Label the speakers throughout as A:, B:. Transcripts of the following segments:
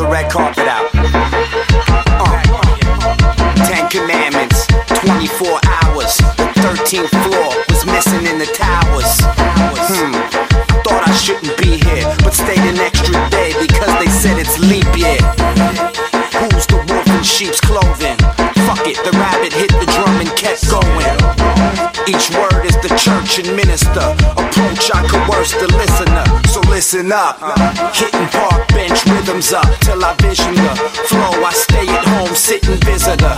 A: the red carpet out. Uh, Ten Commandments, 24 hours. The 13th floor was missing in the towers. Hmm. Thought I shouldn't be here, but stayed an extra day because they said it's leap year. Who's the wolf in sheep's clothing? Fuck it, the rabbit hit the drum and kept going. Each word is the church and minister. Approach, I coerce the listener. Listen up. Hitting park bench rhythms up till I vision the flow. I stay at home, sitting visitor.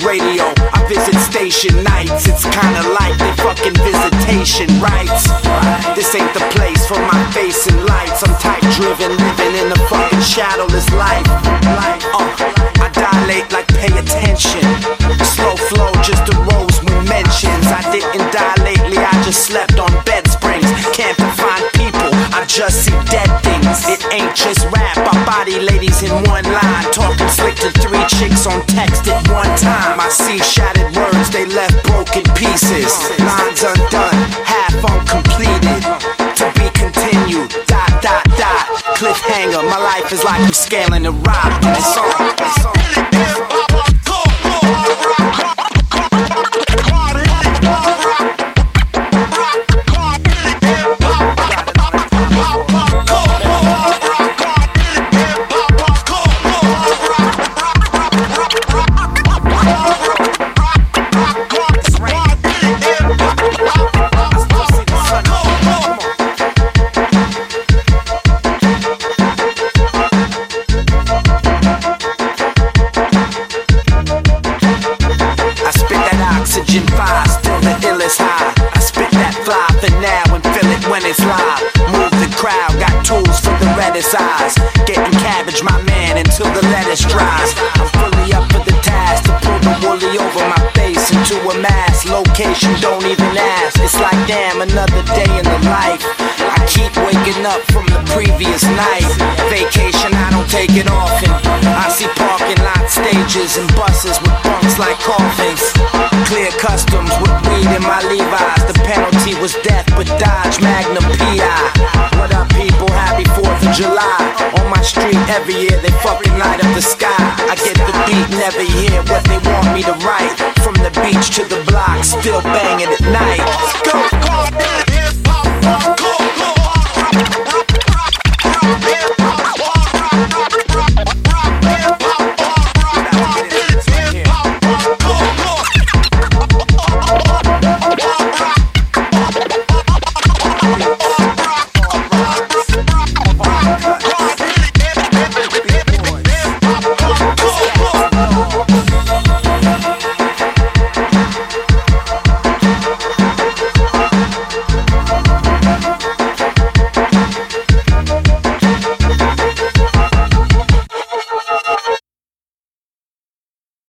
A: Radio, I visit station nights. It's kinda like they fucking visitation rights. This ain't the place for my face and lights. I'm type driven, living in the fucking shadowless life. Uh, I dilate like pay attention. Slow flow just arose when mentions. I didn't die lately, I just slept on bed springs. Can't I just see dead things. It ain't just rap, I body ladies in one line. Talking slick to three chicks on text at one time. I see shattered words, they left broken pieces. Lines undone, half uncompleted. To be continued, dot, dot, dot. Cliffhanger, my life is like I'm scaling a rock. It's on, it's on. Oxygen fire, still the illest high. I spit that fly for now and feel it when it's live. Move the crowd, got tools for the reddest eyes. Getting cabbage, my man, until the lettuce dries. I'm fully up for the task to pull the woolly over my face into a mask. Location, don't even ask. It's like damn, another day in the life. I keep waking up from the previous night. Vacation, I don't take it often. I see lot stages and buses with bunks like coffins. Clear customs with weed in my Levi's. The penalty was death, but Dodge Magnum PI. What up, people? Happy 4th of July. On my street every year, they fucking light up the sky. I get the beat, never hear what they want me to write. From the beach to the block, still banging at night. Uh-huh.